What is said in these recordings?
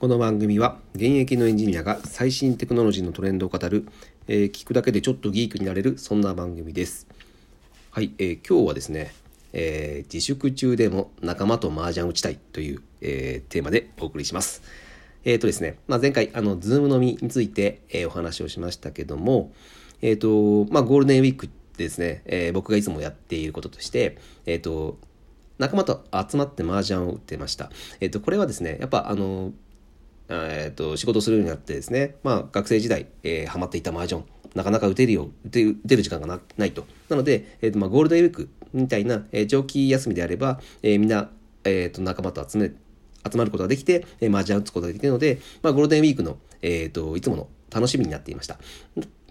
この番組は現役のエンジニアが最新テクノロジーのトレンドを語る、えー、聞くだけでちょっとギークになれるそんな番組です。はい、えー、今日はですね、えー、自粛中でも仲間と麻雀打ちたいという、えー、テーマでお送りします。えっ、とですね、まあ、前回あのズーム飲みについて、えお話をしましたけども、えっ、とまあゴールデンウィークでですね、え僕がいつもやっていることとして、えっ、と仲間と集まって麻雀を打ってました。えっ、とこれはですね、やっぱあのえーと、仕事するようになってですね、まあ、学生時代、えー、ハマっていたマージョン。なかなか打てるよ打て打てる時間がなないと。なので、えーとまあ、ゴールデンウィークみたいな、えー、長期休みであれば、えー、みんな、えーと、仲間と集め集まることができて、えー、麻雀打つことができるので、まあ、ゴールデンウィークの、えーと、いつもの楽しみになっていました。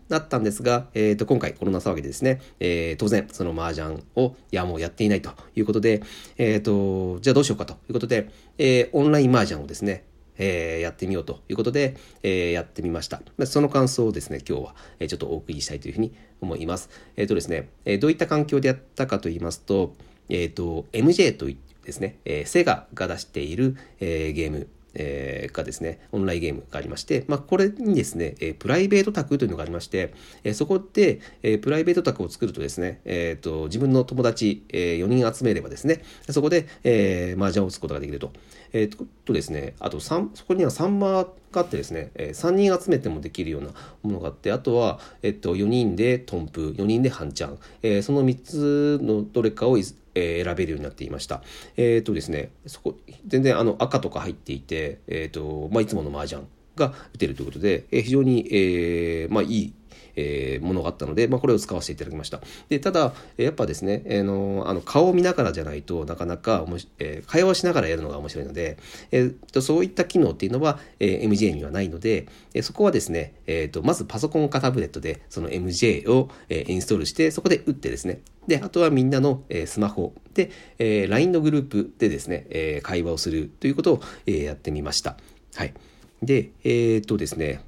だったんですが、えー、と今回コロナ騒ぎでですね、えー、当然その麻雀をいやもうやっていないということで、えー、とじゃあどうしようかということで、えー、オンライン麻雀をですねえー、やってみようということで、えー、やってみました。その感想をですね、今日は、えちょっとお送りしたいというふうに思います。えっ、とですね、えどういった環境でやったかと言いますと、えっ、と、MJ といってですね、えセガが出している、えゲーム、えー、がですね、オンラインゲームがありまして、まあ、これにですね、えー、プライベート宅というのがありまして、えー、そこで、えー、プライベート宅を作るとですね、えーと、自分の友達、えー、4人集めればですね、そこで、えー、麻雀を打つことができると。えー、とですね、あとそこには3マがあってですね、えー、3人集めてもできるようなものがあって、あとは、えっと、4人でトンプ、4人でハンチャン、えー、その3つのどれかをえー、選べるようになっていました。えっ、ー、とですね、そこ、全然あの赤とか入っていて、えっ、ー、と、まあ、いつもの麻雀が打てるということで、えー、非常に、えー、まあ、いいえー、ものがあったので、まあ、これを使わせていただきました。でただ、やっぱですね、えー、のあの顔を見ながらじゃないとなかなかおもし、えー、会話をしながらやるのが面白いので、えーと、そういった機能っていうのは、えー、MJ にはないので、えー、そこはですね、えーと、まずパソコンかタブレットでその MJ を、えー、インストールしてそこで打ってですねであとはみんなの、えー、スマホで、えー、LINE のグループでですね、えー、会話をするということを、えー、やってみました。はい。で、えー、っとですね、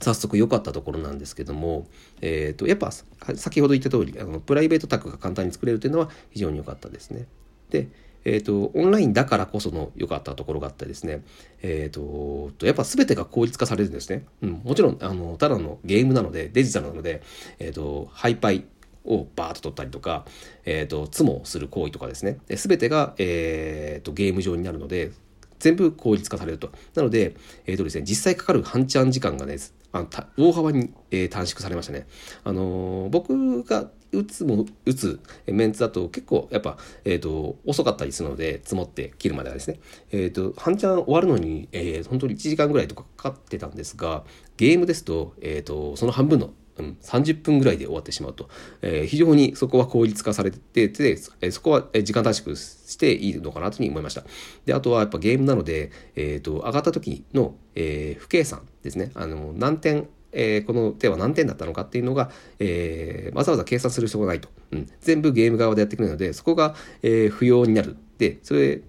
早速良かったところなんですけども、えー、とやっぱ先ほど言った通りあのプライベートタグが簡単に作れるというのは非常に良かったですね。で、えーと、オンラインだからこその良かったところがあってですね、えーと、やっぱ全てが効率化されるんですね。うん、もちろんあのただのゲームなのでデジタルなので、えーと、ハイパイをバーッと取ったりとか、えーと、ツモをする行為とかですね全てが、えーとゲーム上になるので全部効率化されると。なので、えっ、ー、とですね、実際かかる半チャン時間がね、あの大幅に、えー、短縮されましたね。あのー、僕が打つも打つメンツだと結構やっぱ、えーと、遅かったりするので積もって切るまではですね、えーと、半チャン終わるのに、えー、本当に1時間ぐらいとかかかってたんですがゲームですと,、えーとその半分のうん、30分ぐらいで終わってしまうと、えー、非常にそこは効率化されてて、え、そこは時間短縮していいのかなというふうに思いました。で、あとはやっぱゲームなので、えっ、ー、と、上がった時の、えー、不計算ですね。あの、何点、えー、この手は何点だったのかっていうのが、えー、わざわざ計算する必要がないと。うん、全部ゲーム側でやってくれるので、そこが、えー、不要になる。で、それ、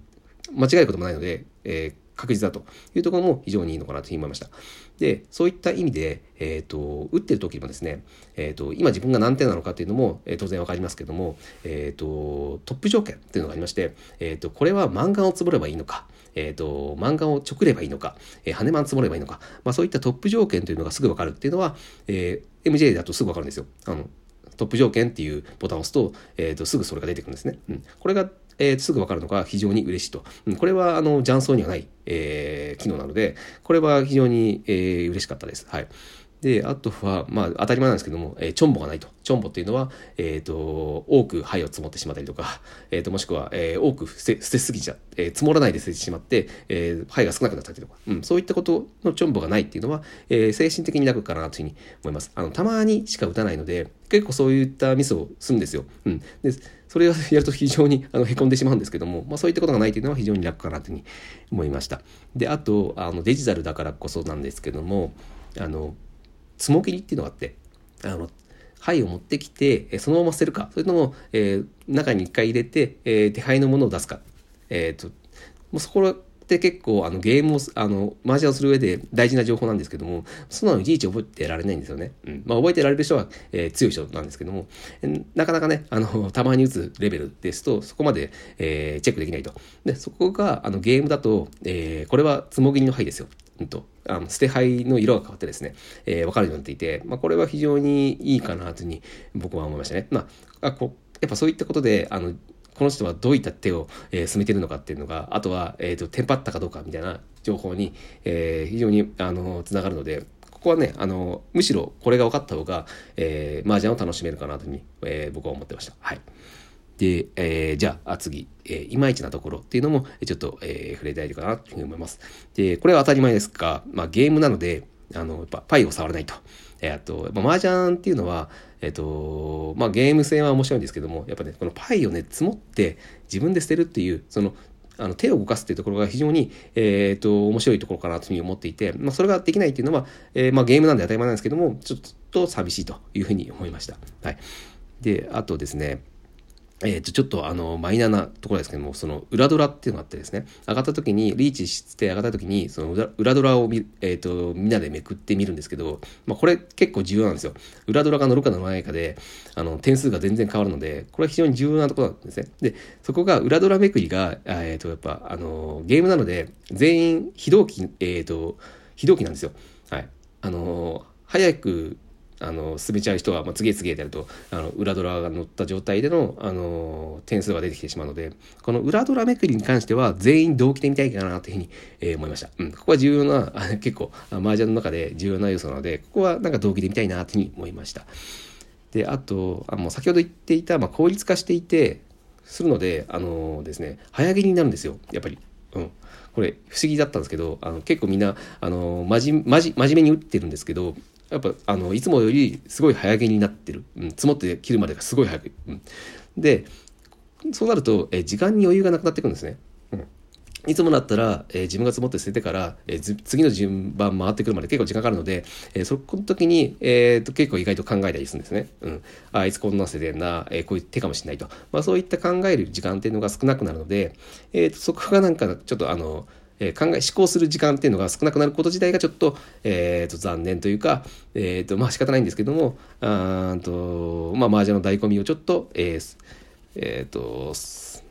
間違えることもないので、え、確実だというところも非常にいいのかなというふうに思いました。で、そういった意味で、えっ、ー、と、打ってる時もですね、えっ、ー、と、今自分が何点なのかっていうのも、えー、当然わかりますけども、えっ、と、トップ条件っていうのがありまして、えっ、と、これは漫画を積もればいいのか、えっ、と、漫画を直ればいいのか、えー、羽マン積もればいいのか、まあそういったトップ条件というのがすぐわかるっていうのは、えー、MJ だとすぐわかるんですよ。あの、トップ条件っていうボタンを押すと、えっ、と、すぐそれが出てくるんですね。うん。これがえー、すぐ分かるのが非常に嬉しいと。うん、これは、あの、雀荘にはない、えー、機能なので、これは非常に、えー、嬉しかったです。はい。で、あとは、まあ、当たり前なんですけども、えー、チョンボがないと。チョンボっていうのは、えっ、ー、と、多く灰を積もってしまったりとか、えっ、ー、と、もしくは、えー、多く捨て捨てすぎちゃ、えー、積もらないで捨ててしまって、えー、灰が少なくなったりとか、うん、そういったことのチョンボがないっていうのは、えー、精神的に楽かなというふうに思います。あの、たまにしか打たないので、結構そういったミスをするんですよ。うん。で、それをやると非常にあの凹んでしまうんですけども、まあ、そういったことがないというのは非常に楽かなというふうに思いました。で、あと、あのデジタルだからこそなんですけども、あの、つも切りっていうのがあって、あの、牌を持ってきて、そのまま捨てるか、それとも、えー、中に一回入れて、えー、手配のものを出すか、えっ、ー、と、もうそこって結構あのゲームをあの麻雀をする上で大事な情報なんですけどもそんなのいちいち覚えてられないんですよね。うんまあ、覚えてられる人は、えー、強い人なんですけどもなかなかねあのたまに打つレベルですとそこまで、えー、チェックできないと。でそこがあのゲームだと、えー、これはつもぎりの牌ですよ。うんとあの捨て牌の色が変わってですね、えー、分かるようになっていて、まあ、これは非常にいいかなというふうに僕は思いましたね。まあ、あこやっぱそういったことであのこの人はどういった手を、えー、進めてるのかっていうのがあとは、えーと、テンパったかどうかみたいな情報に、えー、非常にあのつながるのでここはねあのむしろこれが分かった方が、えー、麻雀を楽しめるかなというふうに、えー、僕は思ってました。はいで、えー、じゃあ次、えー、いまいちなところっていうのもちょっと、えー、触れたいかなというふうに思います。で、これは当たり前ですが、まあ、ゲームなので、あの、やっぱパイを触らないと。えー、あと、やっぱ麻雀っていうのは、えっ、と、まあゲーム性は面白いんですけども、やっぱね、このパイをね、積もって自分で捨てるっていう、その、あの手を動かすっていうところが非常に、え、ー、と、面白いところかなというふうに思っていて、まあそれができないっていうのは、えー、まあゲームなんで当たり前なんですけども、ちょっと寂しいというふうに思いました。はい。で、あとですね、えー、とちょっとあのマイナーなところですけどもその裏ドラっていうのがあってですね上がった時にリーチして上がった時にその裏ドラをみ,、えーと、みんなでめくってみるんですけど、まあ、これ結構重要なんですよ。裏ドラが乗るか乗らないかであの点数が全然変わるのでこれは非常に重要なところなんですね。でそこが裏ドラめくりが、えー、とやっぱあのゲームなので全員非同期えっ、ー、と非同期なんですよ。はい。あの早くあの進めちゃう人は、まあ、次へ次へやるとあの裏ドラが乗った状態でのあの点数が出てきてしまうのでこの裏ドラめくりに関しては全員同期で見たいかなというふうに、えー、思いました、うん、ここは重要なあ結構麻雀の中で重要な要素なのでここはなんか同期で見たいなというふうに思いました。であとあもう先ほど言っていた、まあ、効率化していてするのであのですね早切りになるんですよ。やっぱり。うん。これ不思議だったんですけどあの結構みんなあの真面真面目に打ってるんですけどやっぱあのいつもよりすごい早毛になってる、うん、積もって切るまでがすごい早く、うん、でそうなると、え時間に余裕がなくなってくるんですね。うんいつもだったら、えー、自分が積もって捨ててから、えー、次の順番回ってくるまで結構時間かかるので、えー、そこの時に、えーと、結構意外と考えたりするんですね。うん。あいつこんな捨ててんな、えー、こういう手かもしれないと。まあそういった考える時間っていうのが少なくなるので、えーと、そこがなんかちょっとあの、え考え思考する時間っていうのが少なくなること自体がちょっと,、えー、と残念というか、えー、とまあ仕方ないんですけどもあとまあ麻雀の醍醐味をちょっとえー、えー、と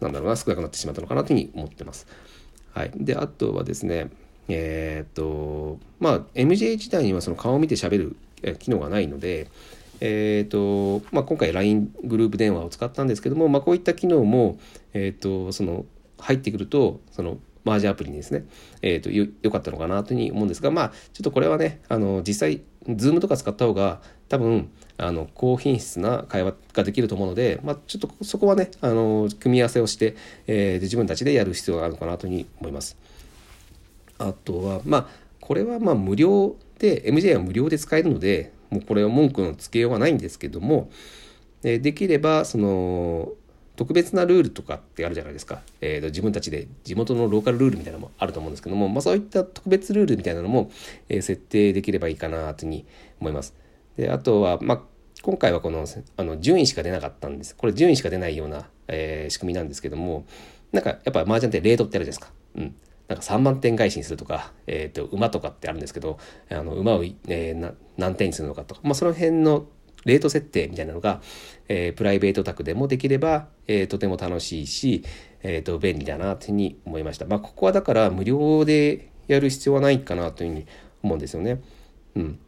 なんだろうな少なくなってしまったのかなというふうに思ってます。はい、であとはですねえっ、とまあ MJ 自体にはその顔を見てしゃべる機能がないので、えーとまあ、今回 LINE グループ電話を使ったんですけども、まあ、こういった機能も、えーとその入ってくるとそのマージアプリにですね、えっ、ー、と、よ、良かったのかなというふうに思うんですが、まあ、ちょっとこれはね、あの、実際、ズームとか使った方が、多分、あの、高品質な会話ができると思うので、まあ、ちょっとそこはね、あの、組み合わせをして、えー、自分たちでやる必要があるのかなというふうに思います。あとは、まあ、これはまあ無料で、MJ は無料で使えるので、もうこれは文句のつけようがないんですけども、できれば、その、特別なルールとかってあるじゃないですか、えーと、自分たちで地元のローカルルールみたいなのもあると思うんですけども、まあ、そういった特別ルールみたいなのも、えー、設定できればいいかなというふうに思います。であとは、まあ、今回はこのあの順位しか出なかったんです。これ順位しか出ないような、えー、仕組みなんですけどもなんかやっぱ麻雀ってレートってあるじゃないですか。うんなんか3万点返しにするとか、えーと、馬とかってあるんですけどあの馬を、えー、何点にするのかとか、まあ、その辺のレート設定みたいなのが、えー、プライベート宅でもできれば、えー、とても楽しいし、えー、と便利だなというふうに思いました。まあ、ここはだから無料でやる必要はないかなというふうに思うんですよね。うん。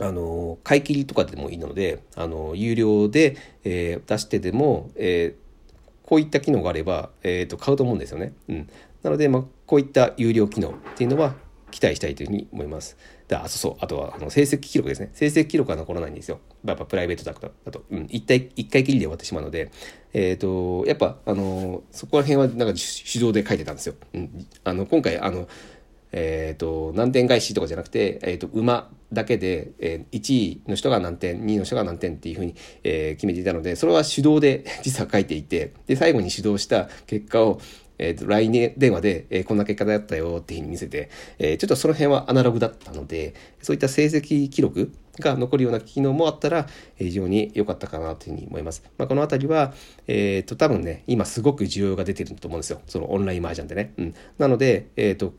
あの、買い切りとかでもいいので、あの、有料で、えー、出してでも、えー、こういった機能があれば、えー、と買うと思うんですよね。うん。なので、まあ、こういった有料機能っていうのは期待したいというふうに思います。あ、そうそう、あとはあの成績記録ですね。成績記録は残らないんですよ。やっぱプライベートだと、うん、一回、一回きりで終わってしまうので、えっ、ー、と、やっぱ、あの、そこら辺はなんか手動で書いてたんですよ。うん、あの、今回、あの、えっ、ー、と、何点返しとかじゃなくて、えっ、ー、と、馬だけで、えー、1位の人が何点、2位の人が何点っていうふうに、えー、決めていたので、それは手動で 実は書いていて、で、最後に指導した結果を、えっ、ー、と、LINE 電話で、えー、こんな結果だったよっていうふうに見せて、えー、ちょっとその辺はアナログだったので、そういった成績記録が残るような機能もあったら非常に良かったかなというふうに思います。まあ、このあたりは、えっ、ー、と、多分ね、今すごく需要が出てると思うんですよ。そのオンライン麻雀でね。うん。なので、えっ、ー、と、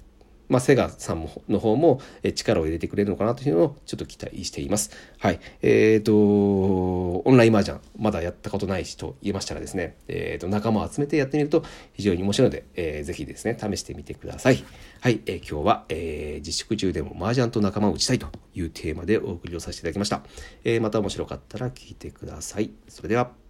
まあ、セガさんの方も力を入れてくれるのかなというのをちょっと期待しています。はい。えっ、ー、と、オンライン麻雀、まだやったことない人と言いましたらですね、えっ、ー、と、仲間を集めてやってみると非常に面白いので、えー、ぜひですね、試してみてください。はい。えー、今日は、えー、自粛中でも麻雀と仲間を打ちたいというテーマでお送りをさせていただきました。えー、また面白かったら聞いてください。それでは。